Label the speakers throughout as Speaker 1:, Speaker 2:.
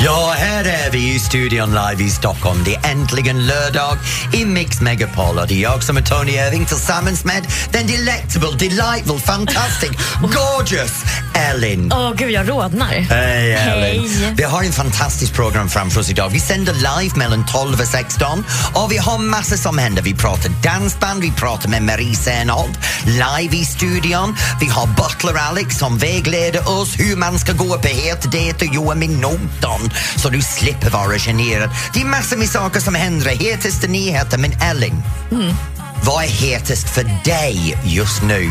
Speaker 1: Ja, här är vi i studion live i Stockholm. Det är äntligen lördag i Mix Megapol och det är jag som är Tony Irving tillsammans med den delectable, delightful, fantastic, gorgeous Ellen.
Speaker 2: Åh gud, jag rodnar.
Speaker 1: Hej Ellen!
Speaker 2: Hej.
Speaker 1: Vi har en fantastisk program framför oss idag. Vi sänder live mellan 12 och 16 och vi har massor som händer. Vi pratar dansband, vi pratar med Marie Serneholt live i studion. Vi har Butler Alex som vägleder oss hur man ska gå på het dejt och göra med notan så du slipper vara generad. Det är massor med saker som händer. Hetaste nyheter, men Ellen,
Speaker 2: Mm.
Speaker 1: vad är hetast för dig just nu?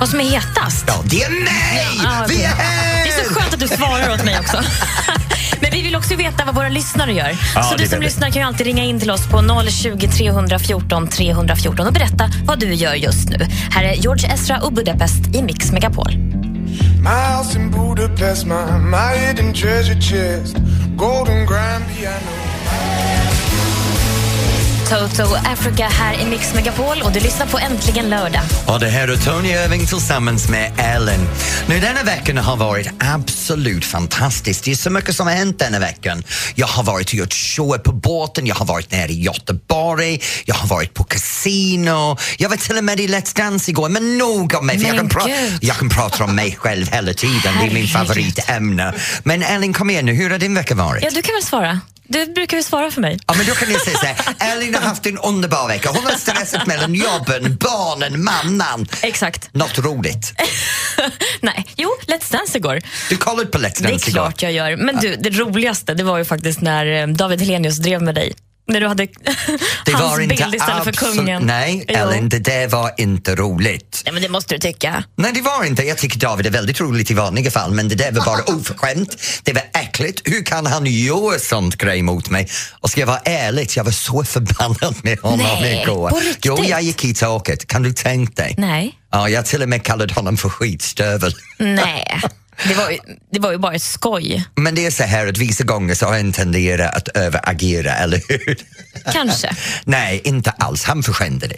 Speaker 2: Vad som är hetast?
Speaker 1: Ja, det är mig!
Speaker 2: Ja,
Speaker 1: vi är
Speaker 2: det-
Speaker 1: här!
Speaker 2: Det är så skönt att du svarar åt mig också. Men vi vill också veta vad våra lyssnare gör.
Speaker 1: Ja,
Speaker 2: så du som lyssnar kan ju alltid ringa in till oss på 020 314 314 och berätta vad du gör just nu. Här är George Ezra och Budapest i Mix Megapol.
Speaker 3: My house in Budapest, my, my hidden treasure chest, golden grand piano.
Speaker 2: Toto Africa här i Mix Megapol och du lyssnar på Äntligen lördag.
Speaker 1: Och det här är Tony Irving tillsammans med Ellen. Nu denna veckan har varit absolut fantastisk. Det är så mycket som har hänt denna veckan. Jag har varit och gjort show på båten, jag har varit nere i Göteborg, jag har varit på casino, jag var till och med i Let's Dance igår. Men nog om mig, för jag kan, jag kan prata om mig själv hela tiden. Det är min favoritämne. Men Ellen, kom igen nu, hur har din vecka varit?
Speaker 2: Ja, du kan väl svara? Du brukar ju svara för mig.
Speaker 1: Ja, men då kan ni säga så här, Ellen har haft en underbar vecka. Hon har stressat mellan jobben, barnen, mamman.
Speaker 2: Exakt.
Speaker 1: Något roligt.
Speaker 2: Nej, jo, Let's Dance igår.
Speaker 1: Du kollade på Let's
Speaker 2: Det är
Speaker 1: Dance igår.
Speaker 2: klart jag gör. Men du, det roligaste det var ju faktiskt när eh, David Helenius drev med dig. När du hade
Speaker 1: Det
Speaker 2: hans
Speaker 1: var inte
Speaker 2: bild istället för kungen.
Speaker 1: Nej,
Speaker 2: Jo.
Speaker 1: Ellen, det där var inte roligt.
Speaker 2: Nej, men det måste du tycka.
Speaker 1: Nej, det var inte. Jag tycker David är väldigt roligt i vanliga fall, men det där var bara oförskämt. Det var äckligt. Hur kan han göra sånt grej mot mig? Och ska jag vara ärlig, jag var så förbannad med honom
Speaker 2: Nej,
Speaker 1: igår.
Speaker 2: på riktigt?
Speaker 1: Jo, jag gick i taket. Kan du tänka dig?
Speaker 2: Nej.
Speaker 1: Ja, jag till och med kallade honom för skitstövel.
Speaker 2: Nej. Det var, ju, det var ju bara ett skoj.
Speaker 1: Men det är så här att vissa gånger så har han tenderat att överagera, eller hur?
Speaker 2: Kanske.
Speaker 1: Nej, inte alls. Han förskämde det.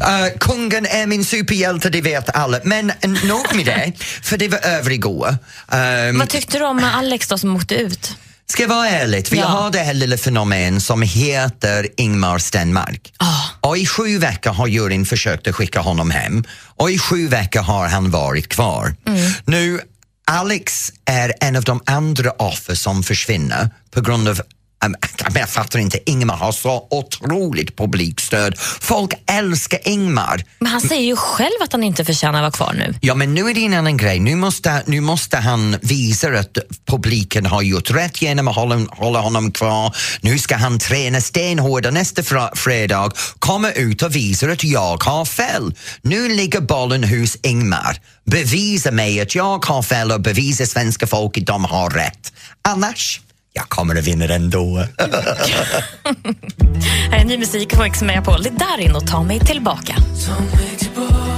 Speaker 1: Uh, kungen är min superhjälte, det vet alla. Men nog med det, för det var över igår. Um,
Speaker 2: Vad tyckte du om Alex då som åkte ut?
Speaker 1: Ska jag vara ärlig, vi
Speaker 2: Ja.
Speaker 1: har det här lilla fenomen som heter Ingmar Stenmark.
Speaker 2: Ah.
Speaker 1: Och i sju veckor har juryn försökt att skicka honom hem och i sju veckor har han varit kvar.
Speaker 2: Mm.
Speaker 1: Nu, Alex är en av de andra offer som försvinner på grund av jag fattar inte, Ingmar har så otroligt publikstöd. Folk älskar Ingmar.
Speaker 2: Men han säger ju själv att han inte förtjänar att vara kvar nu.
Speaker 1: Ja, men nu är det en annan grej. Nu måste, nu måste han visa att publiken har gjort rätt genom att hålla, hålla honom kvar. Nu ska han träna stenhårt nästa fra, fredag komma ut och visa att jag har fel. Nu ligger bollen hos Ingmar. Bevisa mig att jag har fel och bevisa svenska folket att de har rätt. Annars, jag kommer att vinna ändå.
Speaker 2: Här är ny musik på Mix Megapol. Det är där in och ta mig tillbaka.
Speaker 4: Ta mig tillbaks,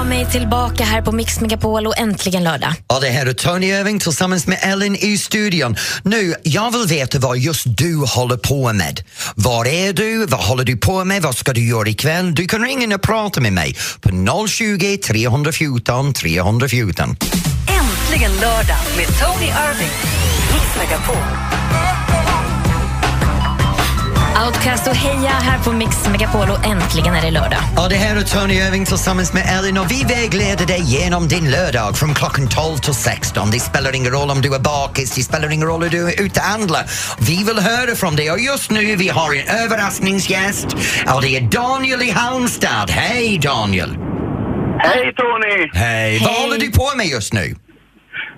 Speaker 2: Ta mig tillbaka här på Mix Megapol och äntligen lördag.
Speaker 1: Och det här är Tony Irving tillsammans med Ellen i studion. Nu, jag vill veta vad just du håller på med. Var är du? Vad håller du på med? Vad ska du göra ikväll? Du kan ringa och prata med mig på 020 314 314.
Speaker 5: Äntligen lördag med Tony Irving. Mix Megapol.
Speaker 2: Outcast och Heja här på Mix Megapol och äntligen är det lördag.
Speaker 1: Och det här är Tony Irving tillsammans med Ellen och vi vägleder dig genom din lördag från klockan 12 till 16. Det spelar ingen roll om du är bakis, det spelar ingen roll om du är ute och handlar. Vi vill höra från dig och just nu vi har en överraskningsgäst och det är Daniel i Halmstad. Hej Daniel!
Speaker 6: Hej Tony!
Speaker 1: Hej! Vad håller du på med just nu?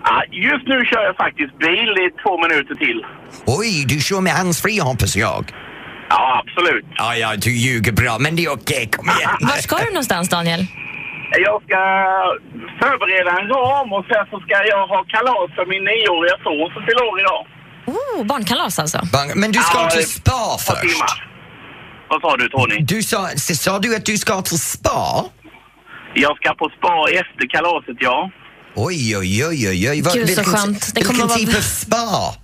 Speaker 6: Ah, just nu kör jag faktiskt bil i två minuter till.
Speaker 1: Oj, du kör med handsfree hoppas jag.
Speaker 6: Ja, absolut.
Speaker 1: Ja, ja, du ljuger bra, men det är okej, kom igen.
Speaker 2: Var ska du någonstans Daniel?
Speaker 6: Jag ska förbereda en ram och sen så ska jag ha kalas för min nioåriga son som fyller år idag.
Speaker 2: Oh, barnkalas alltså.
Speaker 1: Bang, Men du ska
Speaker 6: Ja,
Speaker 1: till
Speaker 6: ett
Speaker 1: spa
Speaker 6: par
Speaker 1: först.
Speaker 6: timmar. Vad sa du Tony?
Speaker 1: Du sa, sa du att du ska till spa?
Speaker 6: Jag ska på spa efter kalaset, ja.
Speaker 1: Oj, oj, oj, oj, oj. Vad-
Speaker 2: Gud, så
Speaker 1: vilken,
Speaker 2: skönt. Det kommer
Speaker 1: vilken
Speaker 2: vara-
Speaker 1: typ av spa?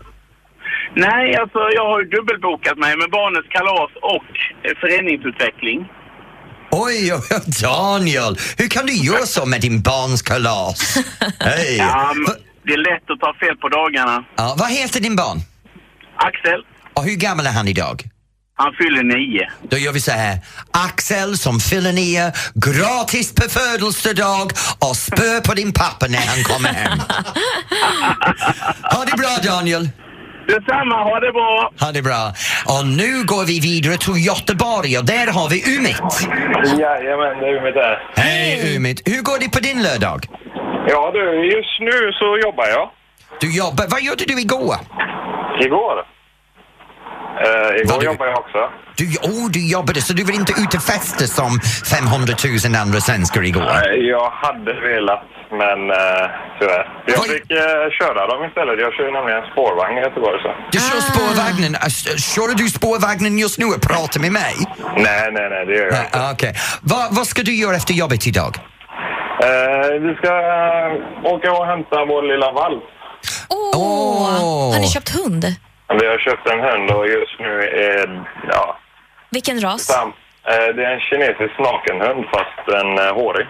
Speaker 6: Nej, alltså jag har ju dubbelbokat mig med barnets kalas och eh, föreningsutveckling.
Speaker 1: Oj, oj, oj, Daniel! Hur kan du göra så med din barns kalas? Hej!
Speaker 6: Ja, det är lätt att ta fel på dagarna.
Speaker 1: Ja, vad heter din barn?
Speaker 6: Axel,
Speaker 1: Och hur gammal är han idag?
Speaker 6: han fyller nio.
Speaker 1: Då gör vi så här. Axel som fyller nio, gratis på födelsedag och spö på din pappa när han kommer hem. ha det bra Daniel!
Speaker 6: Detsamma, ha det bra!
Speaker 1: Ha det bra. Och nu går vi vidare till Göteborg och där har vi Umit.
Speaker 7: Jajamän, det är Umit där.
Speaker 1: Hej Umit! Hur går det på din lördag?
Speaker 7: Ja du, just nu så jobbar jag.
Speaker 1: Du jobbar, vad gjorde du igår?
Speaker 7: Igår. Uh, igår
Speaker 1: Vad du-
Speaker 7: jobbade jag också.
Speaker 1: Du, oh, du jobbade så du var inte ute och festa som 500 000 andra svenskar igår?
Speaker 7: Eh, jag hade velat, men uh, tyvärr. Jag
Speaker 1: Oj.
Speaker 7: fick eh, köra dem istället. Jag kör nämligen spårvagn i Göteborg. Så.
Speaker 1: Du kör
Speaker 2: Ah.
Speaker 1: spårvagnen. Äh, Kör du spårvagnen just nu och pratar med mig?
Speaker 7: Nej, nej, nej, det gör jag inte.
Speaker 1: Ah, Okej. Vad, vad ska du göra efter jobbet idag?
Speaker 7: Eh, vi ska eh, åka och hämta vår lilla valp.
Speaker 2: Åh!
Speaker 1: Åh.
Speaker 2: Har ni köpt hund?
Speaker 7: Vi har köpt en hund och just nu är ja,
Speaker 2: Vilken ras?
Speaker 7: sam, eh, det är en kinesisk nakenhund fast en uh, hårig.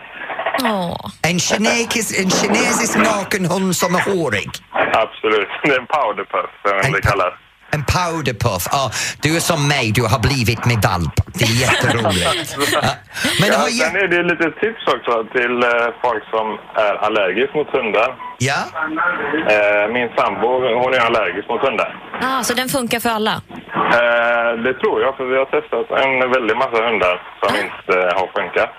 Speaker 2: Åh.
Speaker 1: En kinesisk, en kinesisk nakenhund som är hårig.
Speaker 7: Absolut. Det är en powderpuff som det kallas.
Speaker 1: En powderpuff. Ja, du är som mig, du har blivit med valp. Det är jätteroligt. Ja. Men
Speaker 7: Ja,
Speaker 1: har
Speaker 7: sen är det lite tips också till eh, folk som är allergiska mot hundar.
Speaker 1: ja?
Speaker 7: Eh, min sambo hon är allergisk mot hundar.
Speaker 2: Ah, så den funkar för alla?
Speaker 7: Eh, det tror jag, för vi har testat en väldig massa hundar som inte har funkat.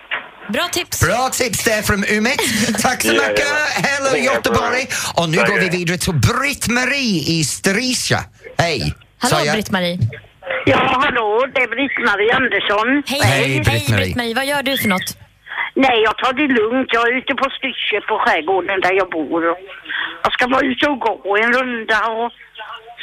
Speaker 2: Bra tips!
Speaker 1: Bra tips där från Umit. Tack så mycket. Hello Göteborg. Och nu
Speaker 7: Tack.
Speaker 1: går vi vidare till Britt-Marie i Stricia. Hej.
Speaker 2: Hallå
Speaker 1: jag?
Speaker 2: Britt-Marie.
Speaker 8: Ja, hallå, det är Britt-Marie Andersson.
Speaker 2: Hej,
Speaker 1: Hej. Britt-Marie.
Speaker 2: Vad gör du för något?
Speaker 8: Nej, jag tar det lugnt. Jag är ute på Styrsö på skärgården där jag bor. Jag ska vara ute och gå en runda och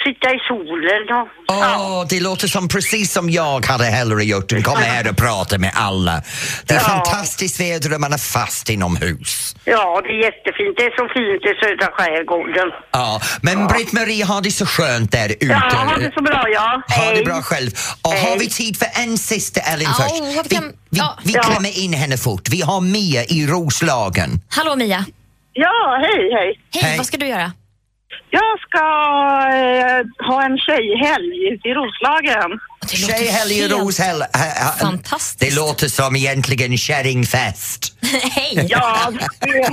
Speaker 8: sitta i solen. Och,
Speaker 1: Åh, det låter som precis som jag hade hellre gjort än komma här och prata med alla. Det är
Speaker 8: Ja.
Speaker 1: fantastiskt väder och man är fast inomhus.
Speaker 8: ja, det är jättefint. Det är så fint i södra skärgården.
Speaker 1: Ja, men Britt-Marie har det så skönt där ute.
Speaker 8: Ja, ha det så bra, ja.
Speaker 1: Ha det
Speaker 8: Hej.
Speaker 1: bra själv. Och har
Speaker 8: Hej.
Speaker 1: vi tid för en sista Ellen
Speaker 2: Ja,
Speaker 1: först?
Speaker 2: vi ja.
Speaker 1: vi
Speaker 8: Ja.
Speaker 1: klämmer in henne fort. Vi har Mia i Roslagen.
Speaker 2: Hallå Mia.
Speaker 8: Ja, hej, hej.
Speaker 2: Hej,
Speaker 1: Hej.
Speaker 2: vad ska du göra?
Speaker 8: Jag ska eh, ha en tjejhelg ute i Roslagen.
Speaker 1: Tjejhelg i
Speaker 2: helt
Speaker 1: Roshäll.
Speaker 2: Fantastiskt.
Speaker 1: Det låter som egentligen kärringfest.
Speaker 2: Hej!
Speaker 8: Ja, det,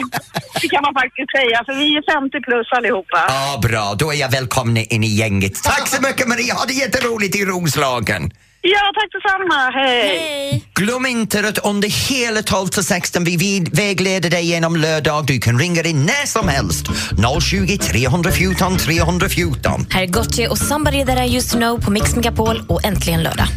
Speaker 8: det kan man faktiskt säga, för vi är 50 plus allihopa.
Speaker 1: Ja, bra. Då är jag välkommen in i gänget. Tack så mycket Maria, ha det jätteroligt i Roslagen.
Speaker 8: Ja, tack detsamma. Hej.
Speaker 2: Hej!
Speaker 1: Glöm inte att under hela 12 till 16 vi vägleder dig genom lördag. Du kan ringa in när som helst. 020 314 314.
Speaker 2: Här är Gotye och Somebody That I Used To Know på Mix Megapol och äntligen lördag.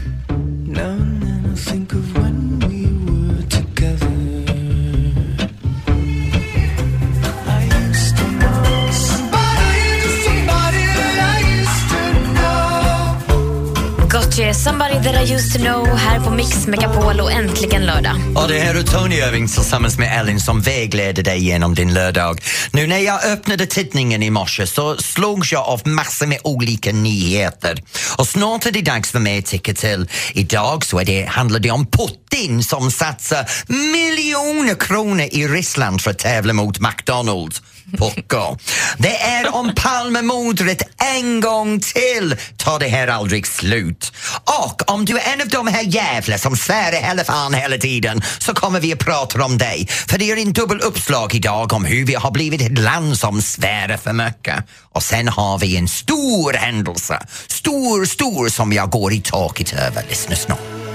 Speaker 4: Avicii, Somebody That I Used To Know
Speaker 2: här på Mix Megapol och äntligen lördag.
Speaker 1: Och det här är Tony Irving tillsammans med Ellen som vägleder dig genom din lördag. Nu när jag öppnade tidningen i morse så slogs jag av massor med olika nyheter. Och snart är det dags för mig att ticka till. Idag så är det, handlar det om Putin som satsar miljoner kronor i Ryssland för att tävla mot McDonalds. Pucko. Det är om Palmemordet en gång till tar det här aldrig slut. Och om du är en av de här jävla som svär i hela fan hela tiden så kommer vi att prata om dig. För det är en dubbel uppslag idag om hur vi har blivit ett land som svär för mycket. Och sen har vi en stor händelse. Stor, stor som jag går i taket över. Lyssna snart.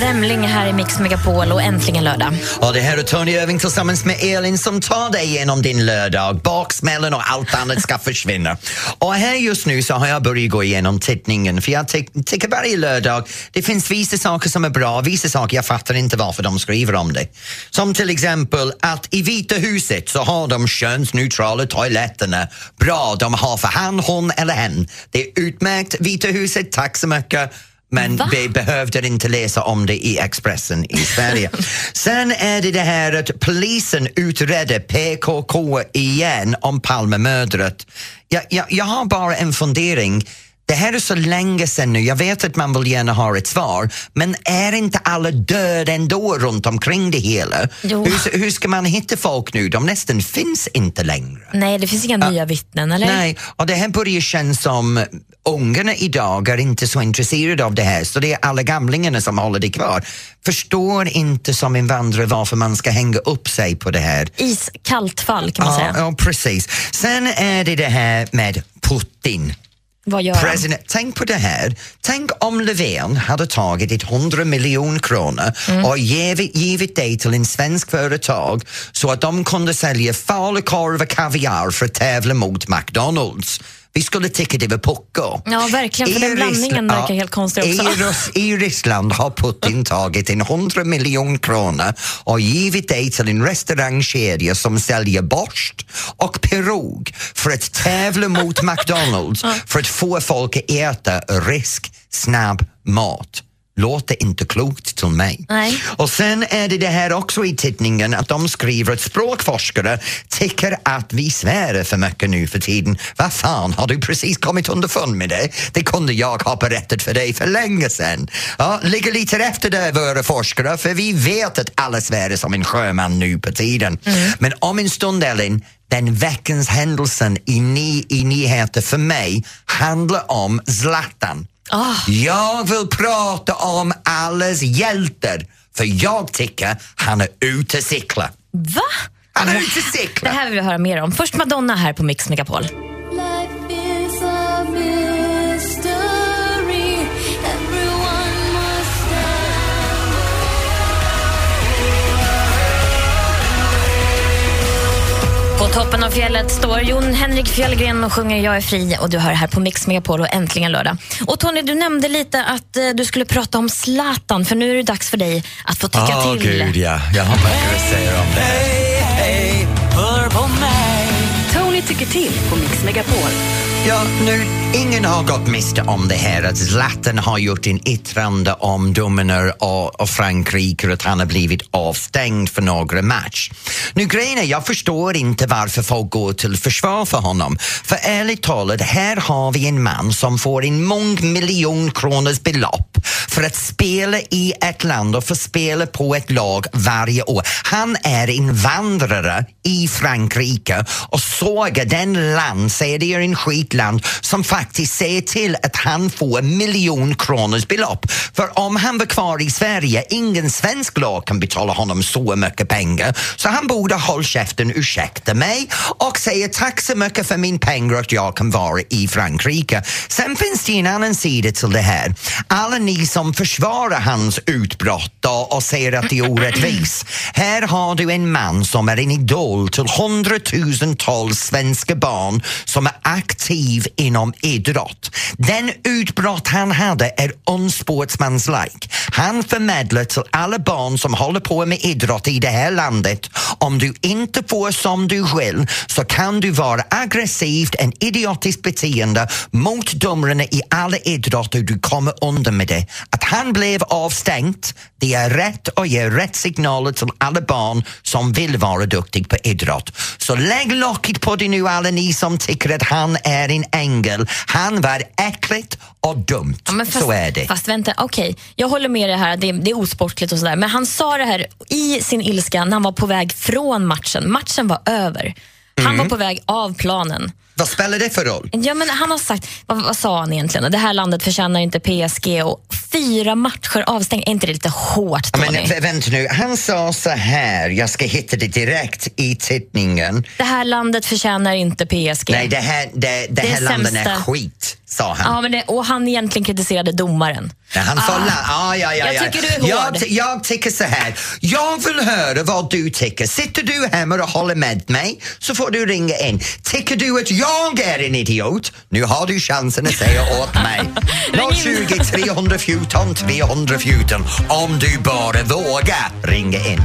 Speaker 2: Och Främling här i Mix Megapol och äntligen lördag.
Speaker 1: Och det här är Tony Irving tillsammans med Elin som tar dig igenom din lördag. Baksmällen och allt annat ska försvinna. Och här just nu så har jag börjat gå igenom tittningen för jag ty tycker varje lördag det finns vissa saker som är bra, vissa saker jag fattar inte varför de skriver om det. Som till exempel att i Vita huset så har de könsneutrala toaletterna. Bra, de har för han, hon eller hen. Det är utmärkt, Vita huset, tack så mycket. Men
Speaker 2: Va?
Speaker 1: vi behövde inte läsa om det i Expressen i Sverige. Sen är det det här att polisen utredde PKK igen om Palmemördret. Jag, jag, jag har bara en fundering. Det här är så länge sedan nu, jag vet att man vill gärna ha ett svar, men är inte alla döda ändå runt omkring det hela? Hur, hur ska man hitta folk nu? De nästan finns inte längre.
Speaker 2: Nej, det finns inga nya vittnen, eller?
Speaker 1: Nej, och det här börjar kännas som ungarna idag är inte så intresserade av det här så det är alla gamlingarna som håller det kvar. Förstår inte som invandrare varför man ska hänga upp sig på det här.
Speaker 2: Iskallt fall kan man
Speaker 1: Ja,
Speaker 2: säga.
Speaker 1: ja, precis. Sen är det det här med Putin.
Speaker 2: Vad gör?
Speaker 1: President, tänk på det här. Tänk om Löfven hade tagit ett 100 miljoner kronor
Speaker 2: Mm.
Speaker 1: och givit, givit det till en svensk företag så att de kunde sälja falukorv och kaviar för att tävla mot McDonalds. Vi skulle tycka det var pucko.
Speaker 2: Ja, verkligen, för
Speaker 1: I
Speaker 2: den blandningen
Speaker 1: Ryssland-
Speaker 2: verkar helt konstig också.
Speaker 1: I, Rus- I Ryssland har Putin tagit en 100 miljoner kronor och givit det till en restaurangkedja som säljer borst och pirog för att tävla mot McDonalds för att få folk att äta risk, snabb mat. Låter inte klokt till mig.
Speaker 2: Nej.
Speaker 1: Och sen är det det här också i tidningen att de skriver att språkforskare tycker att vi svär för mycket nu för tiden. Vad fan, har du precis kommit underfund med det? Det kunde jag ha berättat för dig för länge sedan. Ja, ligger lite efter där våra forskare för vi vet att alla svär som en sjöman nu på tiden. Men om en stund Elin, den veckans händelsen i, ny, i nyheter för mig handlar om Zlatan.
Speaker 2: Ah.
Speaker 1: Jag vill prata om allas hjältar för jag tycker han är ute och cykla.
Speaker 2: Va?
Speaker 1: Han är ute och
Speaker 2: Det
Speaker 1: cykla.
Speaker 2: här vill vi höra mer om. Först Madonna här på Mix Megapol. Toppen av fjället står Jon Henrik Fjällgren och sjunger Jag är fri och du hör här på Mix Megapol och äntligen lördag. Och Tony, du nämnde lite att eh, du skulle prata om Zlatan för nu är det dags för dig att få tycka
Speaker 1: Åh
Speaker 2: till.
Speaker 1: gud ja, jag har mycket att säga om det här.
Speaker 5: Tony tycker till på Mix Megapol.
Speaker 1: Ja, nu, ingen har gått miste om det här att Zlatan har gjort en yttrande om domarna och, och Frankrike och att han har blivit avstängd för några match. Nu grejen är, jag förstår inte varför folk går till försvar för honom. För ärligt talat, här har vi en man som får en mångmiljon kronors belopp för att spela i ett land och för att spela på ett lag varje år. Han är invandrare i Frankrike och sågar den land, säger det är en skitland, som faktiskt se till att han får miljon kronors belopp. För om han var kvar i Sverige, ingen svensk lag kan betala honom så mycket pengar. Så han borde hålla käften, ursäkta mig, och säga tack så mycket för min pengar att jag kan vara i Frankrike. Sen finns det en annan sida till det här. Alla ni som försvarar hans utbrott och, och säger att det är orättvist. Här har du en man som är en idol till hundratusentals svenska barn som är aktiv inom idrott. Den utbrott han hade är unsportsmanslike. Han förmedlar till alla barn som håller på med idrott i det här landet om du inte får som du vill så kan du vara aggressivt, en idiotiskt beteende mot domarna i alla idrotter du kommer undan med det. Att han blev avstängt, det är rätt och ger rätt signaler till alla barn som vill vara duktig på idrott. Så lägg locket på det nu alla ni som tycker att han är en ängel. Han var äckligt och dumt.
Speaker 2: Ja, fast,
Speaker 1: så är det.
Speaker 2: Fast vänta, okej. Jag håller med dig här, det är, det är osportligt och sådär. Men han sa det här i sin ilska när han var på väg från matchen. Matchen var över. Han
Speaker 1: Mm.
Speaker 2: var på väg av planen.
Speaker 1: Vad spelar det för roll?
Speaker 2: Ja, men han har sagt, vad, vad sa han egentligen? Det här landet förtjänar inte PSG och fyra matcher avstängda. Är inte det lite hårt,
Speaker 1: Ja,
Speaker 2: Tony?
Speaker 1: Men vä- vänta nu, han sa så här, jag ska hitta det direkt i tidningen.
Speaker 2: Det här landet förtjänar inte PSG.
Speaker 1: Nej, det här, det, det
Speaker 2: Det
Speaker 1: här landet är skit, sa han.
Speaker 2: Ja, men det, och han egentligen kritiserade domaren.
Speaker 1: Nej, han sa
Speaker 2: Ah.
Speaker 1: la- ah, ja, ja,
Speaker 2: Jag
Speaker 1: ja.
Speaker 2: tycker du är hård.
Speaker 1: jag, jag tycker så här, jag vill höra vad du tycker. Sitter du hemma och håller med mig så får du ringa in. Tycker du att jag är en idiot? Nu har du chansen att säga åt mig.
Speaker 2: Ring in.
Speaker 1: 020 314 314 om du bara vågar ringa in.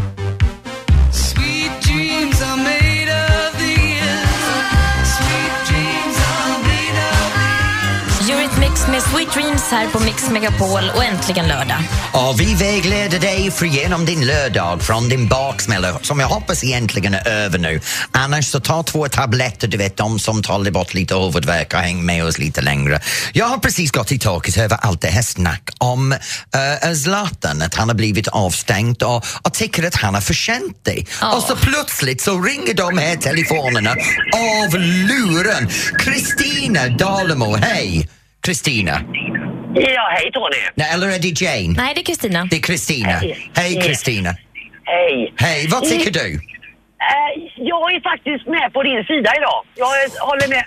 Speaker 2: Eurythmics med Sweet Dreams här på Mix Megapol och äntligen lördag.
Speaker 1: Och vi vägleder dig för genom din lördag från din baksmälla som jag hoppas egentligen är över nu. Annars så ta två tabletter, du vet de som tar bort lite huvudvärk och häng med oss lite längre. Jag har precis gått i taket över allt det här snack om uh, Zlatan, att han har blivit avstängd och, och tycker att han har förtjänt det.
Speaker 2: Ja.
Speaker 1: Och så plötsligt så ringer de här telefonerna av luren. Kristina Dalemo, hej! Kristina.
Speaker 9: Ja, hej Tony.
Speaker 1: Nej, eller är det Jane?
Speaker 2: Nej, det är Kristina.
Speaker 1: Det är Kristina.
Speaker 9: Hej.
Speaker 1: Kristina.
Speaker 9: Hej.
Speaker 1: Hej, vad tycker du?
Speaker 9: Eh, jag är faktiskt med på din sida idag. Jag håller med.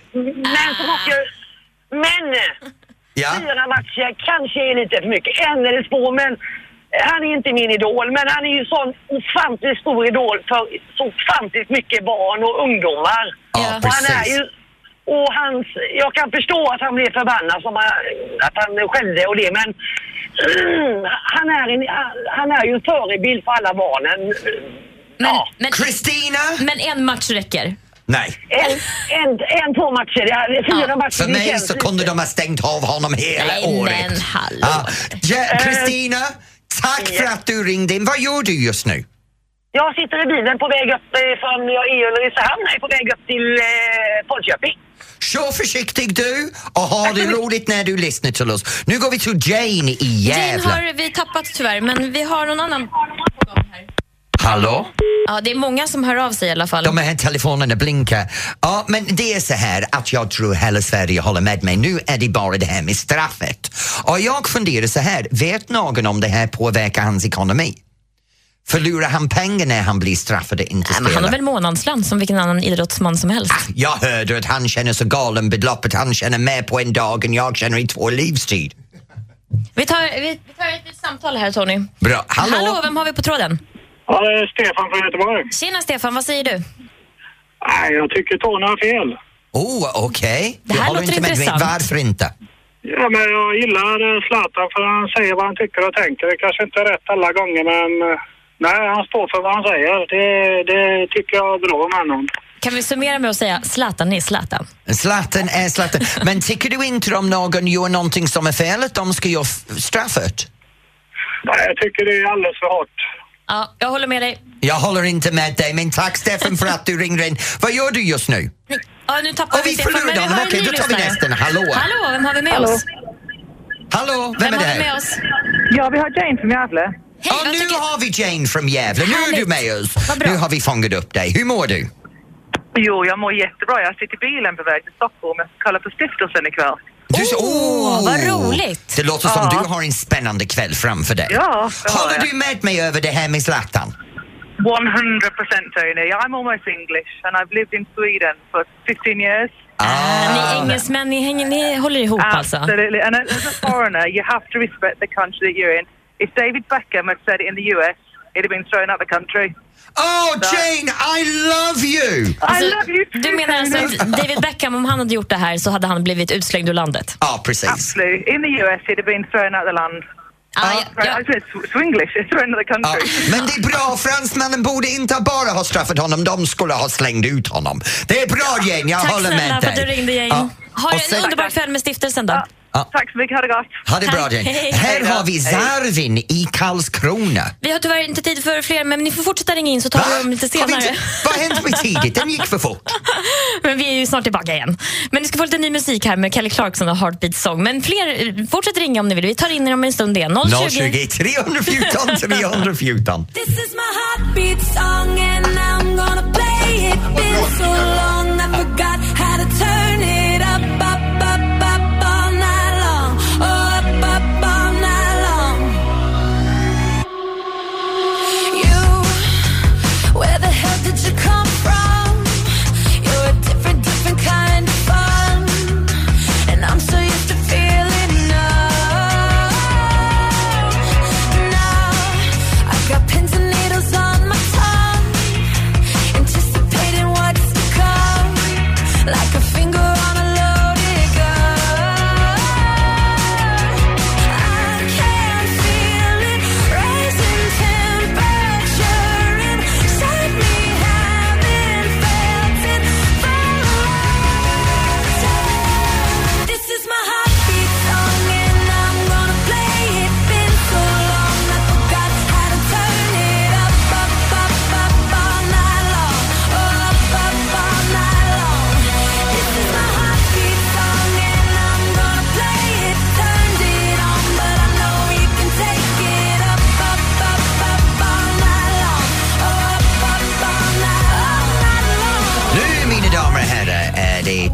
Speaker 9: Men så måste jag... Men!
Speaker 1: Ja?
Speaker 9: Fyra matcher kanske är lite för mycket. En eller två, men han är inte min idol. Men han är ju sån ofantligt stor idol för så ofantligt mycket barn och ungdomar.
Speaker 1: Ja,
Speaker 9: Och han är
Speaker 1: precis.
Speaker 9: ju... Och hans, jag kan förstå att han blev förbannad, som han, att han skällde och det, men mm, han, är en, han är ju en förebild för alla barnen.
Speaker 2: Men,
Speaker 9: Ja.
Speaker 2: men,
Speaker 1: Kristina?
Speaker 2: men en match räcker.
Speaker 1: Nej.
Speaker 9: En, en, en två matcher, är fyra
Speaker 2: Ja,
Speaker 9: matcher.
Speaker 1: För mig så kunde de ha stängt av honom hela
Speaker 2: Nej,
Speaker 1: året.
Speaker 2: men hallå.
Speaker 1: Ja. Ja,
Speaker 9: Eh,
Speaker 1: Kristina, tack för att du ringde in. Vad gör du just nu?
Speaker 9: Jag sitter i bilen på väg upp eh, från, jag är i Ulricehamn, jag är på väg upp till eh, Falköping.
Speaker 1: Kör försiktigt du och ha det roligt när du lyssnar till oss. Nu går vi till Jane i
Speaker 2: Jane
Speaker 1: Gävle.
Speaker 2: har vi tappat tyvärr, men vi har någon annan här.
Speaker 1: Hallå?
Speaker 2: Ja, det är många som hör av sig i alla fall.
Speaker 1: De här telefonerna blinkar. Ja, men det är så här att jag tror hela Sverige håller med mig. Nu är det bara det här med straffet. Och jag funderar så här, vet någon om det här påverkar hans ekonomi? Förlorar han pengar när han blir straffad och inte
Speaker 2: Nej, men
Speaker 1: spelar?
Speaker 2: han har väl månadslön som vilken annan idrottsman som helst.
Speaker 1: Jag hörde att han känner så galen beloppet han känner mer på en dag än jag känner i två livstid.
Speaker 2: Vi tar, vi, vi tar ett litet samtal här Tony.
Speaker 1: Bra. Hallå?
Speaker 2: Hallå, vem har vi på tråden?
Speaker 10: Ja, det är Stefan från Göteborg.
Speaker 2: Tjena Stefan, vad säger du?
Speaker 10: Nej, jag tycker Tony har fel.
Speaker 1: Oh, okej.
Speaker 2: Det här låter
Speaker 1: inte med mig.
Speaker 2: intressant.
Speaker 1: Varför inte?
Speaker 10: Ja, men jag gillar Zlatan för han säger vad han tycker och tänker. Det kanske inte är rätt alla gånger, men nej, han står för vad han säger. Det, det tycker jag är bra om honom.
Speaker 2: Kan vi summera med att säga Zlatan är Zlatan?
Speaker 1: Zlatan är Zlatan. Men tycker du inte om någon gör någonting som är fel att de ska göra straffet?
Speaker 10: Nej, jag tycker det är alldeles för hårt.
Speaker 2: Ja, jag håller med dig.
Speaker 1: Jag håller inte med dig, men tack Stefan för att du ringde in. Vad gör du just nu?
Speaker 2: Ja, nu tappar
Speaker 1: Och vi
Speaker 2: Stefan,
Speaker 1: förlorade honom. Okej, då tar vi nästa. Hallå?
Speaker 2: Hallå, vem har vi med
Speaker 8: Hallå.
Speaker 2: oss?
Speaker 1: Hallå, vem,
Speaker 2: Vem
Speaker 1: är
Speaker 2: har vi
Speaker 1: det?
Speaker 2: med oss?
Speaker 8: Ja, vi har Jane från Gävle.
Speaker 2: Hej,
Speaker 1: Ja, nu
Speaker 2: tycker-
Speaker 1: har vi Jane från Gävle. Nu är du med oss. Nu har vi fångat upp dig. Hur mår du?
Speaker 8: Jo, jag mår jättebra. Jag sitter i bilen på väg till Stockholm. Jag ska kolla på stiftelsen ikväll.
Speaker 1: Du,
Speaker 2: Åh, vad roligt.
Speaker 1: Det låter som
Speaker 8: Ja.
Speaker 1: du har en spännande kväll framför dig.
Speaker 8: Ja,
Speaker 1: Håller
Speaker 8: jag.
Speaker 1: du med mig över det här med Zlatan?
Speaker 8: 100 percent, Tony. I'm almost English and I've lived in Sweden for 15 years.
Speaker 2: Ah, ni engelsmän, ni, hänger, ni håller ihop alltså?
Speaker 8: Absolutely. And as a foreigner, you have to respect the country that you're in. If David Beckham had said it in the US, he'd have been thrown out the country.
Speaker 1: Oh, Jane, I love you!
Speaker 2: Alltså,
Speaker 8: I love you too,
Speaker 2: du menar alltså att David Beckham, om han hade gjort det här så hade han blivit utslängd ur landet?
Speaker 1: Ja, precis.
Speaker 8: Absolutely. In the US, he'd have been thrown out the land.
Speaker 2: Ah, ja, ja.
Speaker 1: Ja,
Speaker 8: country.
Speaker 1: men det är bra, fransmännen borde inte bara ha straffat honom, de skulle ha slängt ut honom. Det är bra Jane, jag
Speaker 2: Tack
Speaker 1: håller
Speaker 2: snälla
Speaker 1: med
Speaker 2: för
Speaker 1: dig.
Speaker 2: att du ringde Jane.
Speaker 1: Ja.
Speaker 2: Ha en
Speaker 1: sen-
Speaker 2: underbar kväll med stiftelsen då.
Speaker 1: Ja.
Speaker 8: Tack så mycket, ha det gott.
Speaker 1: Ha det bra. Jane.
Speaker 2: Hej.
Speaker 1: Här har vi Zarvin i Karlskrona.
Speaker 2: Vi har tyvärr inte tid för fler, men ni får fortsätta ringa in så tar vi dem lite
Speaker 1: Har vi
Speaker 2: senare.
Speaker 1: inte- Vad har hänt med tidigt? Den gick för fort.
Speaker 2: Men vi är ju snart tillbaka igen. Men ni ska få lite ny musik här med Kelly Clarkson och Heartbeat Song. Men fler, eh, fortsätt ringa om ni vill. Vi tar in er om en stund igen. 020.
Speaker 1: 020 314 314.
Speaker 4: This is my heartbeat song and I'm gonna play it. Been so long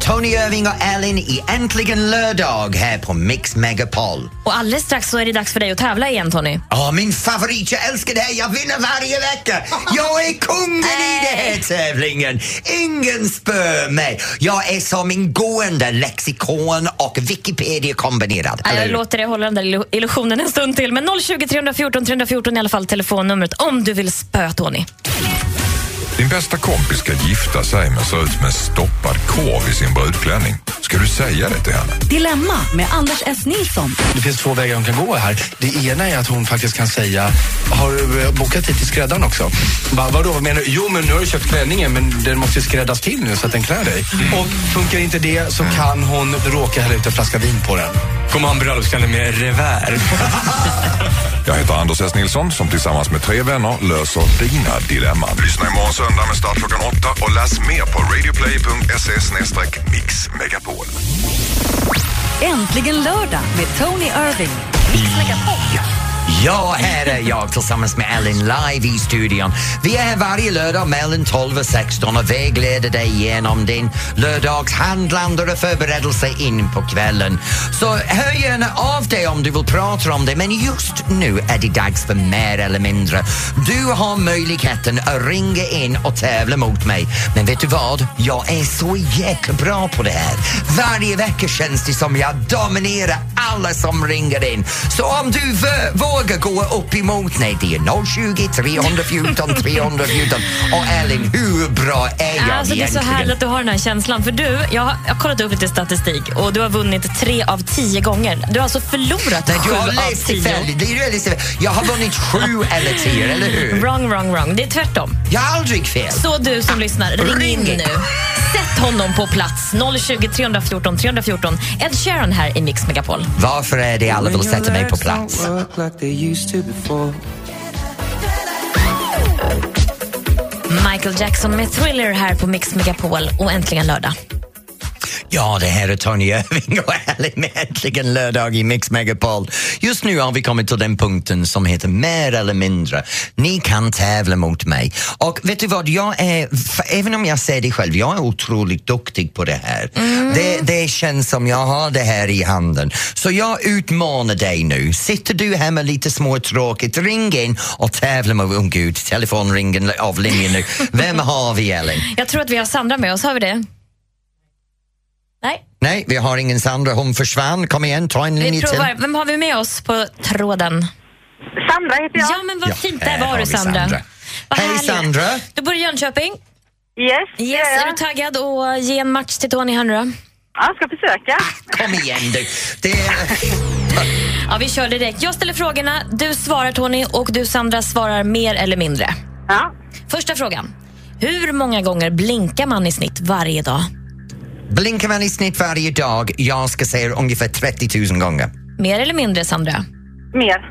Speaker 1: Tony Irving och Ellen i Äntligen lördag här på Mix Megapol.
Speaker 2: Och alldeles strax så är det dags för dig att tävla igen Tony.
Speaker 1: Ja, min favorit, jag älskar det här, jag vinner varje vecka! Jag är kungen i den här tävlingen! Ingen spör mig! Jag är som en gående lexikon och Wikipedia kombinerad. Eller
Speaker 2: Jag låter dig hålla den där illu- illusionen en stund till. Men 020 314 314 är i alla fall telefonnumret om du vill spöa Tony.
Speaker 11: Din bästa kompis ska gifta sig men ser ut som en stoppad korv i sin brudklänning. Ska du säga det till henne?
Speaker 5: Dilemma med Anders S. Nilsson.
Speaker 12: Det finns två vägar hon kan gå här. Det ena är att hon faktiskt kan säga Har du eh, bokat tid till skräddaren också? Bara, vadå, vad menar du? Jo, men nu har du köpt klänningen men den måste skräddas till nu så att den klär dig. Och funkar inte det så kan hon råka hälla ut en flaska vin på den. Kommer han bröllopsklänning med revär?
Speaker 11: Jag heter Anders S. Nilsson som tillsammans med tre vänner löser dina dilemman. Lyssna imorgon söndag med start klockan åtta och läs mer på radioplay.se mixmegapol.
Speaker 5: Äntligen lördag med Tony Irving. Mix Megapol.
Speaker 1: Ja, här är jag tillsammans med Ellen live i studion. Vi är här varje lördag mellan 12 och 16 och vägleder dig genom din lördagshandlande och förberedelse in på kvällen. Så hör gärna av dig om du vill prata om det, men just nu är det dags för mer eller mindre. Du har möjligheten att ringa in och tävla mot mig. Men vet du vad? Jag är så jäkla bra på det här. Varje vecka känns det som jag dominerar alla som ringer in. Så om du vågar vågar gå upp emot mig, det är 020 314 314. Och Elin, hur bra är jag
Speaker 2: Alltså, det är så
Speaker 1: egentligen?
Speaker 2: härligt att du har den här känslan. För du, jag har, jag har kollat upp lite statistik och du har vunnit tre av tio gånger. Du har alltså förlorat
Speaker 1: Nej,
Speaker 2: sju
Speaker 1: du har
Speaker 2: av
Speaker 1: läst det
Speaker 2: tio.
Speaker 1: fel. Det är fel. Jag har vunnit sju eller tio, eller hur?
Speaker 2: Wrong, wrong, wrong. Det är tvärtom.
Speaker 1: Jag har aldrig fel.
Speaker 2: Så du som lyssnar, ring,
Speaker 1: Ring.
Speaker 2: in nu. Sätt honom på plats. 020 314 314. Ed Sheeran här i Mix Megapol.
Speaker 1: Varför är det alla vill sätta mig på plats?
Speaker 2: Michael Jackson med Thriller här på Mix Megapol och äntligen lördag.
Speaker 1: Ja, det här är Tony Irving och Ellen med Äntligen lördag i Mix Megapol. Just nu har vi kommit till den punkten som heter mer eller mindre. Ni kan tävla mot mig. Och vet du vad, jag är, även om jag säger det själv, jag är otroligt duktig på det här. Det, det känns som jag har det här i handen. Så jag utmanar dig nu. Sitter du hemma lite småtråkigt, ring in och tävla med, oh gud, telefonringen av linjen nu. Vem har vi Ellen?
Speaker 2: Jag tror att vi har Sandra med oss, har vi det? Nej,
Speaker 1: vi har ingen Sandra. Hon försvann. Kom igen, ta en
Speaker 2: vi
Speaker 1: linje till.
Speaker 2: provar. Vem har vi med oss på tråden?
Speaker 8: Sandra heter jag.
Speaker 2: Ja, men vad
Speaker 1: Ja,
Speaker 2: fint. Där var du, Sandra.
Speaker 1: Sandra.
Speaker 2: Vad
Speaker 1: Hej,
Speaker 2: härligt.
Speaker 1: Sandra.
Speaker 2: Du bor i Jönköping.
Speaker 8: Yes, det
Speaker 2: Yes,
Speaker 8: är jag.
Speaker 2: du taggad att ge en match till Tony här nu då?
Speaker 8: Ja, jag ska försöka.
Speaker 1: Kom igen du. Det är...
Speaker 2: Ja, vi kör direkt. Jag ställer frågorna, du svarar Tony och du Sandra svarar mer eller mindre.
Speaker 8: Ja.
Speaker 2: Första frågan. Hur många gånger blinkar man i snitt varje dag?
Speaker 1: Blinkar man i snitt varje dag, jag ska säga ungefär 30 000 gånger.
Speaker 2: Mer eller mindre, Sandra?
Speaker 8: Mer.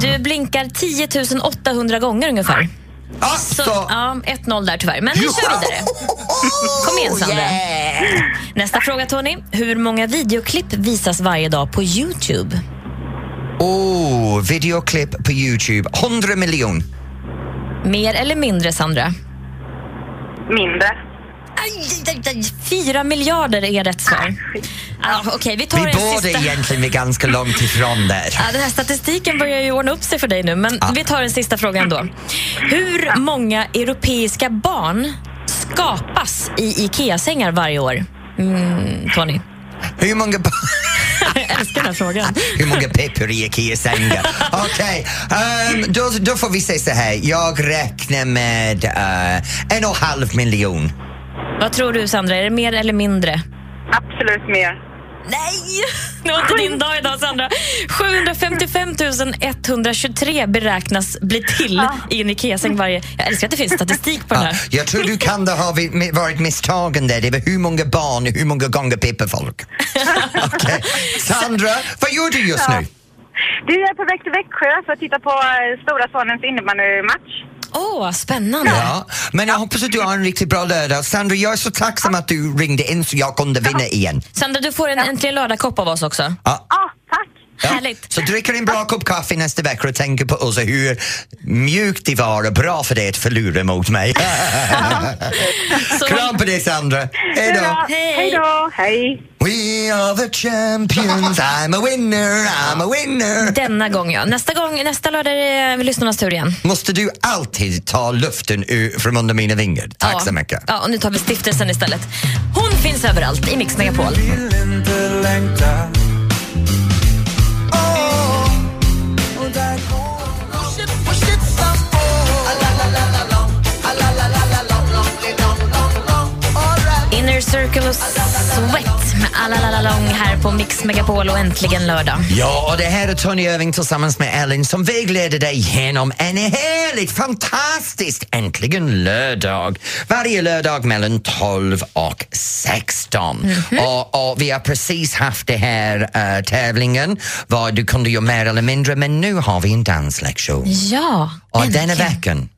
Speaker 2: Du blinkar 10 800 gånger ungefär. Så,
Speaker 1: Alltså!
Speaker 2: ja, 1-0 där tyvärr. Men vi kör vidare. Kom igen, Sandra.
Speaker 1: Yeah.
Speaker 2: Nästa fråga, Tony. Hur många videoklipp visas varje dag på Youtube?
Speaker 1: Oh, videoklipp på Youtube. 100 miljoner.
Speaker 2: Mer eller mindre, Sandra?
Speaker 8: Mindre.
Speaker 2: Fyra miljarder är rätt svar. Ah, Okej, vi tar
Speaker 1: Vi
Speaker 2: en
Speaker 1: båda
Speaker 2: sista.
Speaker 1: egentligen är ganska långt ifrån där.
Speaker 2: Ja, den här statistiken börjar ju ordna upp sig för dig nu, men vi tar den sista frågan då. Hur många europeiska barn skapas i IKEA-sängar varje år? Mm, Tony?
Speaker 1: Hur många, ba-
Speaker 2: Jag älskar den här frågan.
Speaker 1: hur många pepper i Ikea-sängar? Okej, ehm, då, då får vi se så här. Jag räknar med eh, en och en halv miljon.
Speaker 2: Vad tror du, Sandra? Är det mer eller mindre?
Speaker 8: Absolut mer.
Speaker 2: Nej! Det var inte din dag idag, Sandra. 755 123 beräknas bli till i en IKEA-säng varje... Jag älskar att det finns statistik på den
Speaker 1: Ja,
Speaker 2: här.
Speaker 1: jag tror du kan det ha varit misstagen där. Det var hur många barn hur många gånger pepparfolk. Okej. Sandra, vad gör du just nu?
Speaker 8: Du är på väg till Växjö för att titta på eh, stora sonens innebandymatch.
Speaker 2: Åh, spännande.
Speaker 1: Ja, men jag hoppas att du har en riktigt bra lördag. Sandra, jag är så tacksam att du ringde in så jag kunde vinna igen.
Speaker 2: Sandra, du får en Äntligen lördag-kopp av oss också.
Speaker 1: Ja,
Speaker 8: Ja, tack.
Speaker 2: Härligt.
Speaker 1: Så dricker en bra kopp kaffe nästa vecka och tänker på oss och hur mjukt det var och bra för det att förlora mot mig. Kram på dig Sandra. Hej då.
Speaker 8: Hej då. Hej.
Speaker 1: We are the champions, I'm a winner, I'm a winner.
Speaker 2: Denna gång ja. Nästa gång, nästa lördag är det lyssnarnas tur igen.
Speaker 1: Måste du alltid ta luften ur, från under mina vingar? Tack
Speaker 2: ja.
Speaker 1: så mycket.
Speaker 2: Ja, och nu tar vi stiftelsen istället. Hon finns överallt i Mix Megapol. Inner Circle och Sweat med Alalalong här på Mix Megapol och äntligen lördag.
Speaker 1: Ja, och det här är Tony Irving tillsammans med Ellen som vägleder dig genom en härligt, fantastiskt äntligen lördag. Varje lördag mellan 12 och 16. och, och vi har precis haft det här uh, tävlingen vad du kunde göra mer eller mindre men nu har vi en danslektion.
Speaker 2: Ja,
Speaker 1: Och
Speaker 2: äntligen.
Speaker 1: denna veckan,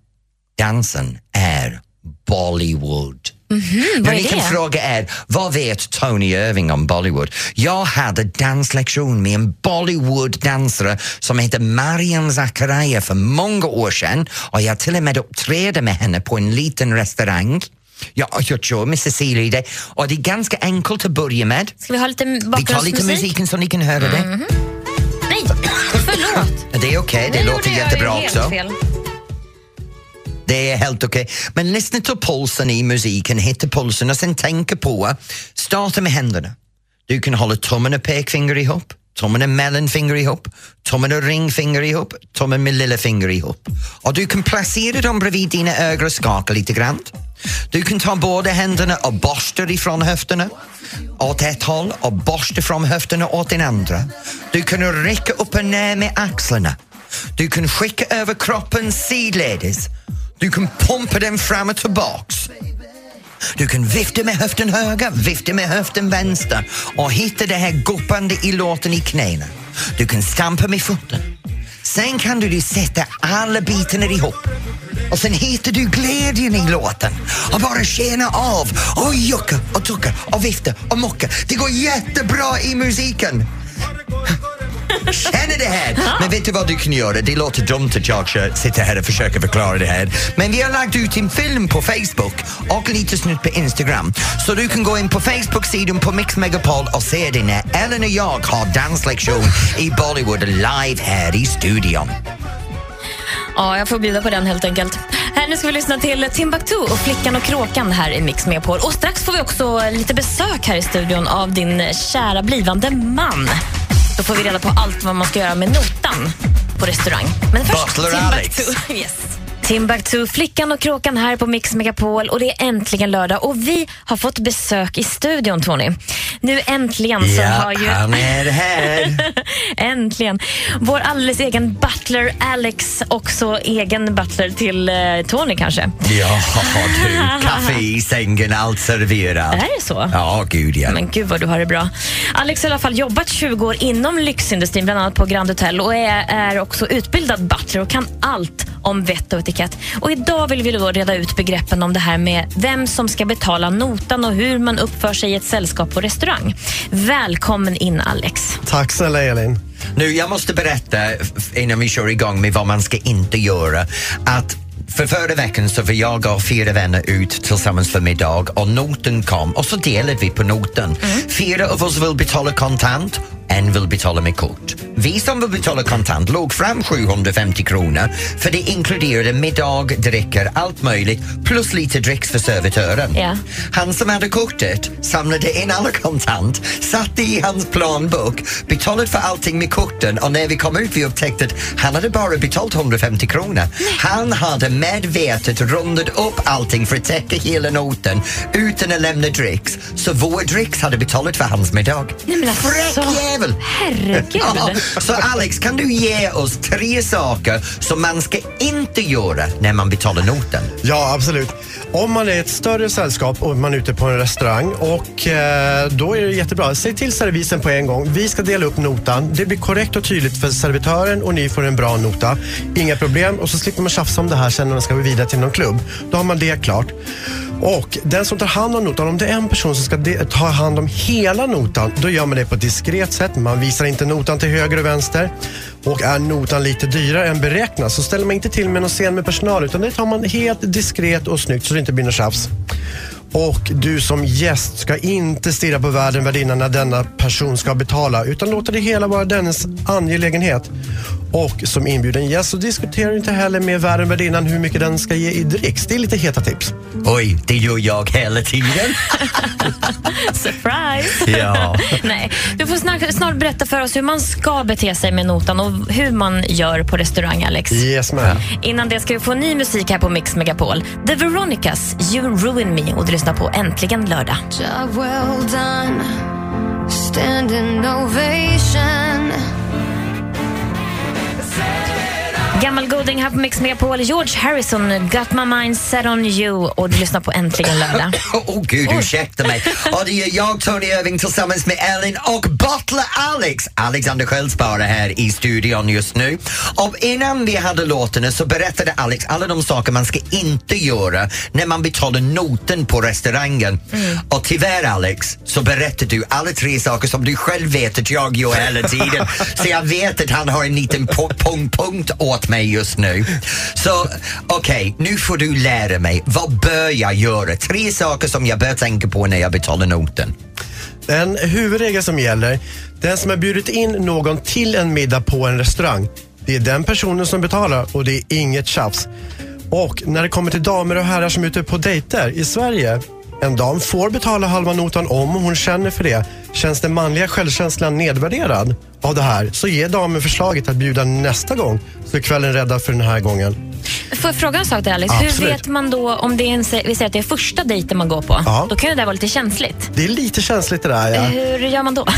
Speaker 1: dansen är Bollywood. Nu
Speaker 2: vad är
Speaker 1: ni kan
Speaker 2: det?
Speaker 1: fråga er, vad vet Tony Irving om Bollywood? Jag hade danslektion med en Bollywood-dansare som heter Mariam Zakaria för många år sedan och jag till och med uppträdde med henne på en liten restaurang. Ja, jag kör med Cecilia det. och det är ganska enkelt att börja med.
Speaker 2: Ska vi ha lite
Speaker 1: Vi tar
Speaker 2: bakgrundsmusik?
Speaker 1: lite musiken så ni kan höra det.
Speaker 2: Mhm. Nej, förlåt.
Speaker 1: Det är okej, det
Speaker 2: Nu
Speaker 1: låter jättebra också.
Speaker 2: fel.
Speaker 1: Det är helt okej. Men lyssna till pulsen i musiken, hitta pulsen och sen tänka på, starta med händerna. Du kan hålla tummen och pekfinger ihop, tummen och mellanfinger ihop, tummen och ringfinger ihop, tummen med lillafinger ihop. Och du kan placera dem bredvid dina ögon och skaka lite grann. Du kan ta båda händerna och borsta ifrån höfterna åt ett håll och borsta från höfterna åt den andra. Du kan rycka upp och ner med axlarna. Du kan skicka över kroppen sidledes. Du kan pumpa den fram och tillbaks. Du kan vifta med höften höger, vifta med höften vänster och hitta det här guppande i låten i knäna. Du kan stampa med foten. Sen kan du sätta alla bitarna ihop. Och sen hittar du glädjen i låten och bara känna av och jucka och tucka och vifta och mocka. Det går jättebra i musiken. Känner det här? Men vet du vad du kan göra? Det låter dumt att jag sitter här och försöker förklara det här. Men vi har lagt ut en film på Facebook och lite snutt på Instagram. Så du kan gå in på Facebook-sidan på Mix Megapol och se det när Ellen och jag har danslektion i Bollywood live här i studion.
Speaker 2: Ja, jag får bjuda på den helt enkelt. Här, nu ska vi lyssna till Timbuktu och Flickan och kråkan här i Mix Megapol. Och strax får vi också lite besök här i studion av din kära blivande man. Då får vi reda på allt vad man ska göra med notan på restaurang. Men först
Speaker 1: Butler
Speaker 2: Timbuktu. Yes. Timbuktu, Flickan och kråkan här på Mix Megapol och det är äntligen lördag och vi har fått besök i studion Tony. Nu äntligen så
Speaker 1: Ja,
Speaker 2: har ju...
Speaker 1: han är här.
Speaker 2: Äntligen! Vår alldeles egen butler Alex, också egen butler till eh, Tony kanske.
Speaker 1: Ja du, kaffe i sängen, allt serverat.
Speaker 2: Är det så?
Speaker 1: Ja, gud ja.
Speaker 2: Men gud vad du har det bra. Alex har i alla fall jobbat 20 år inom lyxindustrin, bland annat på Grand Hotel och är, är också utbildad butler och kan allt om vett och etikett. Och idag vill vi då reda ut begreppen om det här med vem som ska betala notan och hur man uppför sig i ett sällskap på restaurang. Välkommen in Alex.
Speaker 13: Tack snälla Elin.
Speaker 1: Nu, jag måste berätta innan vi kör igång med vad man ska inte göra. Att för förra veckan så var jag och fyra vänner ut tillsammans för middag och noten kom och så delade vi på noten. Fyra av oss vill betala kontant, en vill betala med kort. Vi som vill betala kontant låg fram 750 kronor för det inkluderade middag, drickor, allt möjligt plus lite dricks för servitören.
Speaker 2: Ja.
Speaker 1: Han som hade kortet samlade in alla kontant, satte i hans planbok, betalade för allting med korten och när vi kom ut vi upptäckte att han hade bara betalt 150 kronor. Han hade medvetet rundat upp allting för att täcka hela noten utan att lämna dricks. Så vår dricks hade betalat för hans middag.
Speaker 2: Nej, men alltså,
Speaker 1: Fräck jävel!
Speaker 2: Herregud.
Speaker 1: Ja, så Alex, kan du ge oss tre saker som man ska inte göra när man betalar noten?
Speaker 13: Ja, absolut. Om man är ett större sällskap och man är ute på en restaurang och eh, då är det jättebra. Säg till servisen på en gång. Vi ska dela upp notan. Det blir korrekt och tydligt för servitören och ni får en bra nota. Inga problem och så slipper man tjafsa om det här sen när man ska gå vidare till någon klubb. Då har man det klart. Och den som tar hand om notan, om det är en person som ska ta hand om hela notan, då gör man det på ett diskret sätt. Man visar inte notan till höger och vänster. Och är notan lite dyrare än beräknat så ställer man inte till med någon scen med personal utan det tar man helt diskret och snyggt så det inte blir något tjafs. Och du som gäst ska inte stirra på värden värdinnan när denna person ska betala utan låta det hela vara dennes angelägenhet. Och som inbjuden gäst så diskuterar du inte heller med värden värdinnan hur mycket den ska ge i dricks. Det är lite heta tips.
Speaker 1: Oj, det gör jag hela tiden.
Speaker 2: Surprise!
Speaker 1: Ja.
Speaker 2: Nej, du får snart, snart berätta för oss hur man ska bete sig med notan och hur man gör på restaurang, Alex.
Speaker 13: Yes, man.
Speaker 2: Innan det ska vi få ny musik här på Mix Megapol. The Veronicas, You Ruin Me och du lyssnar på Äntligen lördag.
Speaker 4: Job well done, standing ovation.
Speaker 2: Gammal goding här på Mix Megapol. George Harrison, Got My Mind Set On You och du lyssnar på Äntligen lördag.
Speaker 1: Åh oh, gud, ursäkta mig. Och det är jag, Tony Irving, tillsammans med Ellen och Butler Alex. Alexander Sköldsbara här i studion just nu. Och innan vi hade låtarna så berättade Alex alla de saker man ska inte göra när man betalar noten på restaurangen. Och tyvärr Alex, så berättade du alla tre saker som du själv vet att jag gör hela tiden. så jag vet att han har en liten punkt, punkt mig just nu. Så okej, nu får du lära mig. Vad bör jag göra? Tre saker som jag bör tänka på när jag betalar noten.
Speaker 13: En huvudregel som gäller, den som har bjudit in någon till en middag på en restaurang, det är den personen som betalar och det är inget tjafs. Och när det kommer till damer och herrar som är ute på dejter i Sverige, en dam får betala halva notan om hon känner för det. Känns den manliga självkänslan nedvärderad av det här så ger damen förslaget att bjuda nästa gång så är kvällen räddad för den här gången.
Speaker 2: Får jag fråga en sak där Alex? Hur
Speaker 13: Absolut.
Speaker 2: vet man då om det är en, vi säger att det är första dejten man går på?
Speaker 13: Ja.
Speaker 2: Då kan ju det där vara lite känsligt.
Speaker 13: Det är lite känsligt det där. Ja.
Speaker 2: Hur gör man då?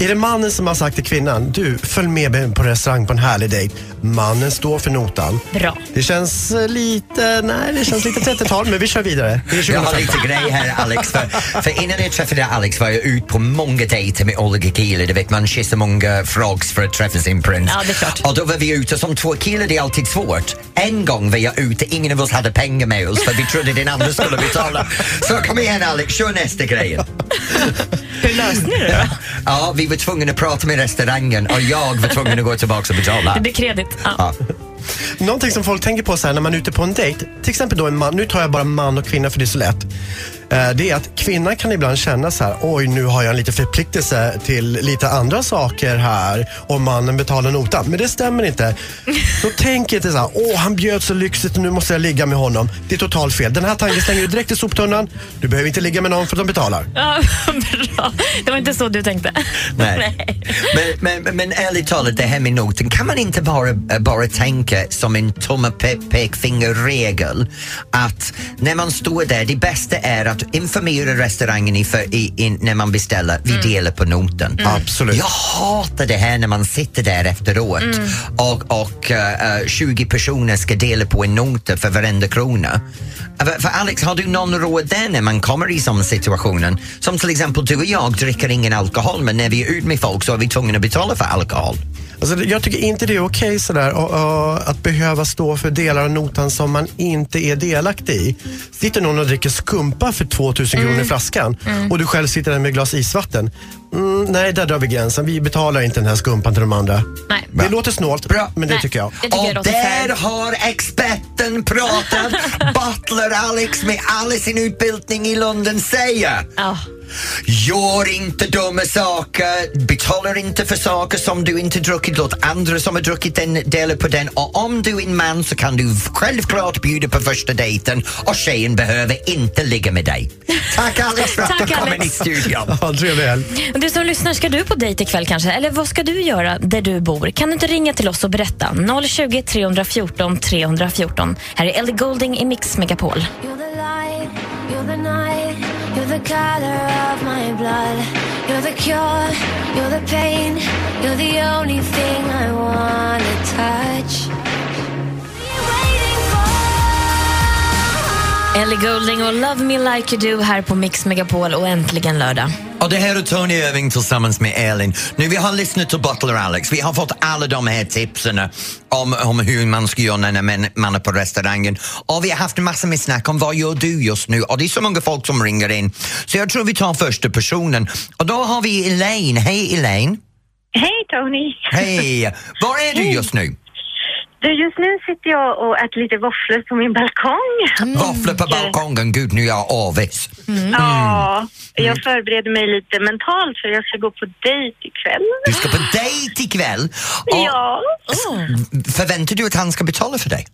Speaker 13: Är det mannen som har sagt till kvinnan, du följ med mig på restaurang på en härlig dejt. Mannen står för notan.
Speaker 2: Bra.
Speaker 13: Det känns eh, lite, nej det känns lite 30-tal men vi kör vidare. Det är
Speaker 1: Jag har
Speaker 13: 2015.
Speaker 1: lite grej här Alex, för, för innan jag träffade Alex var jag ut på många dejter med olika killar. Du vet man kysser många frogs för att träffa sin prins.
Speaker 2: Ja, det är klart.
Speaker 1: Och då var vi ute som två killar, det är alltid svårt. En gång var jag ute, ingen av oss hade pengar med oss för vi trodde den andra skulle betala. Så kom igen Alex, kör nästa grej.
Speaker 2: Hur löste ni det då?
Speaker 1: Ja, vi var tvungna att prata med restaurangen och jag var tvungen att gå tillbaka och betala.
Speaker 2: Det blir kredit. Ja.
Speaker 1: Ja.
Speaker 13: Någonting som folk tänker på så här, när man är ute på en dejt, till exempel då en man, nu tar jag bara man och kvinna för det är så lätt. Eh, Det är att kvinnan kan ibland känna så här, oj nu har jag en liten förpliktelse till lite andra saker här och mannen betalar notan. Men det stämmer inte. Så tänk inte så här, åh han bjöd så lyxigt nu måste jag ligga med honom. Det är totalt fel. Den här tanken slänger du direkt i soptunnan. Du behöver inte ligga med någon för att de betalar.
Speaker 2: Ja, bra. Det var inte så du tänkte.
Speaker 1: Nej. Men, men, men ärligt talat, det här med noten, kan man inte bara, eh, bara tänka som en tumme pe- pekfingerregel att när man står där, det bästa är att informera restaurangen i, för, i, i, när man beställer, vi delar på noten.
Speaker 13: Absolut.
Speaker 1: Jag hatar det här när man sitter där efteråt och, och eh, eh, 20 personer ska dela på en nota för varenda krona. Eh, För, Alex, har du någon råd där när man kommer i sån situationen? Som till exempel du och jag dricker ingen alkohol men när vi är ute med folk så är vi tvungna att betala för alkohol.
Speaker 13: Alltså, jag tycker inte det är okej sådär och, och, att behöva stå för delar av notan som man inte är delaktig i. Sitter någon och dricker skumpa för 2000 kronor flaskan och du själv sitter där med glas isvatten. Mm, nej, där drar vi gränsen. Vi betalar inte den här skumpan till de andra.
Speaker 2: Nej.
Speaker 13: Det låter snålt,
Speaker 1: Bra.
Speaker 13: men det
Speaker 2: Nej,
Speaker 13: tycker jag.
Speaker 2: Det tycker jag
Speaker 1: Och
Speaker 2: låter
Speaker 1: där har experten pratat. Butler Alex med all sin utbildning i London säger
Speaker 2: Ja.
Speaker 1: Gör inte dumma saker, betalar inte för saker som du inte druckit, låt andra som har druckit den dela på den och om du är en man så kan du självklart bjuda på första dejten och tjejen behöver inte ligga med dig. Tack Alex för att
Speaker 2: Tack,
Speaker 1: du kom in i
Speaker 2: Alex.
Speaker 1: studion.
Speaker 13: Ja, trevlig helg.
Speaker 2: Och Du som lyssnar, ska du på dejt ikväll kanske? Eller vad ska du göra där du bor? Kan du inte ringa till oss och berätta? 020 314 314. Här är Ellie Golding i Mix Megapol.
Speaker 4: The color of my blood. You're the cure, you're the pain, you're the only thing I wanna touch.
Speaker 2: Ellie Goulding och Love Me Like You Do här på Mix Megapol och äntligen lördag.
Speaker 1: Och det här är Tony Irving tillsammans med Elin. Nu, vi har lyssnat till Butler Alex. Vi har fått alla de här tipsen om, om hur man ska göra när man, man är på restaurangen. Och vi har haft en massa med snack om vad gör du just nu? Och det är så många folk som ringer in. Så jag tror vi tar första personen. Och då har vi Elaine. Hej Elaine!
Speaker 14: Hej Tony!
Speaker 1: Hej! Var är du just nu?
Speaker 14: Du, just nu sitter jag och äter lite våfflor på min balkong.
Speaker 1: Våfflor på balkongen, gud nu är jag avis.
Speaker 14: Ja, jag förbereder mig lite mentalt för jag ska gå på dejt ikväll.
Speaker 1: Du ska på dejt ikväll? Och
Speaker 14: Ja.
Speaker 1: Förväntar du att han ska betala för dig?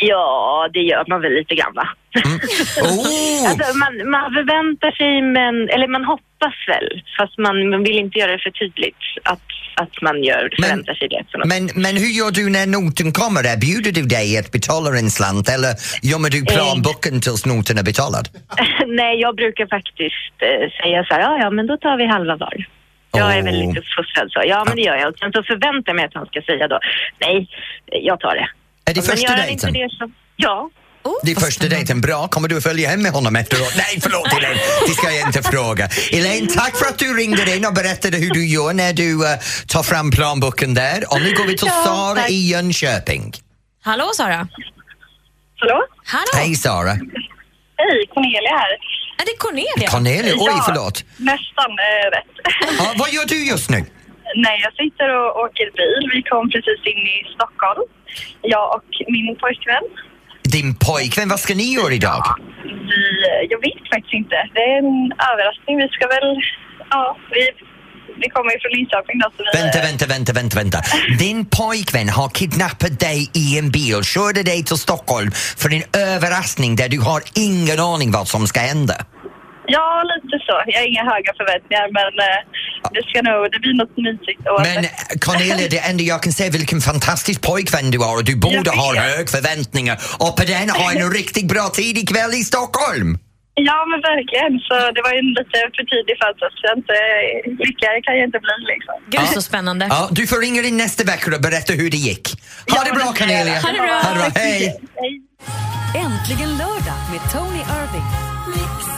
Speaker 14: Ja, det gör man väl lite grann va?
Speaker 1: Oh.
Speaker 14: alltså, man, man förväntar sig, men, eller man hoppas väl, fast man, man vill inte göra det för tydligt att, att man gör, förväntar sig det.
Speaker 1: Men, men hur gör du när noten kommer? Erbjuder du dig att betala en slant eller gömmer du plånboken tills noten är betalad?
Speaker 14: Nej, jag brukar faktiskt eh, säga så här, ja, ja, men då tar vi halva var. Jag är väldigt uppfostrad så. Ja, men det gör jag. Och sen så förväntar jag mig att han ska säga då, nej, jag tar det.
Speaker 1: Är det första dejten?
Speaker 14: det så, ja.
Speaker 1: Det är första dejten, bra. Kommer du att följa hem med honom efteråt? Nej, förlåt Elaine, det ska jag inte fråga. Elaine, tack för att du ringde in och berättade hur du gör när du eh, tar fram plånboken där. Och nu går vi till
Speaker 2: Ja,
Speaker 1: Sara
Speaker 2: tack.
Speaker 1: i Jönköping.
Speaker 2: Hallå Sara?
Speaker 15: Hallå?
Speaker 2: Hallå?
Speaker 1: Hej Sara.
Speaker 15: Hej, Cornelia här.
Speaker 2: Är det Cornelia?
Speaker 1: Cornelia, oj
Speaker 15: Ja,
Speaker 1: förlåt.
Speaker 15: Nästan eh, rätt.
Speaker 1: Ja, vad gör du just nu?
Speaker 15: Nej, jag sitter och åker bil. Vi kom precis in i Stockholm. Jag och min pojkvän.
Speaker 1: Din pojkvän, vad ska ni göra idag?
Speaker 15: Vi, jag vet faktiskt inte. Det är en överraskning. Vi ska väl... Ja, vi, vi kommer ju från Linköping då. Så vi,
Speaker 1: Vänta, vänta, vänta, vänta, vänta. Din pojkvän har kidnappat dig i en bil, körde dig till Stockholm för en överraskning där du har ingen aning vad som ska hända.
Speaker 15: Ja, lite så. Jag har inga höga förväntningar, men eh, det ska nog... Det blir något mysigt.
Speaker 1: Men eh, Cornelia, det enda jag kan säga vilken fantastisk pojkvän du har och du borde ha hög förväntningar och på den ha en riktigt bra tid ikväll i Stockholm.
Speaker 15: Ja, men verkligen. Så det var ju en lite för tidig födelsedagspresent. Lyckligare kan jag inte bli liksom.
Speaker 2: Gud, så spännande.
Speaker 1: Ja, du får ringa in nästa vecka och berätta hur det gick. Ha det bra Cornelia!
Speaker 5: Ha det bra.
Speaker 1: Ha det bra. Hej!
Speaker 5: Äntligen lördag med Tony Irving.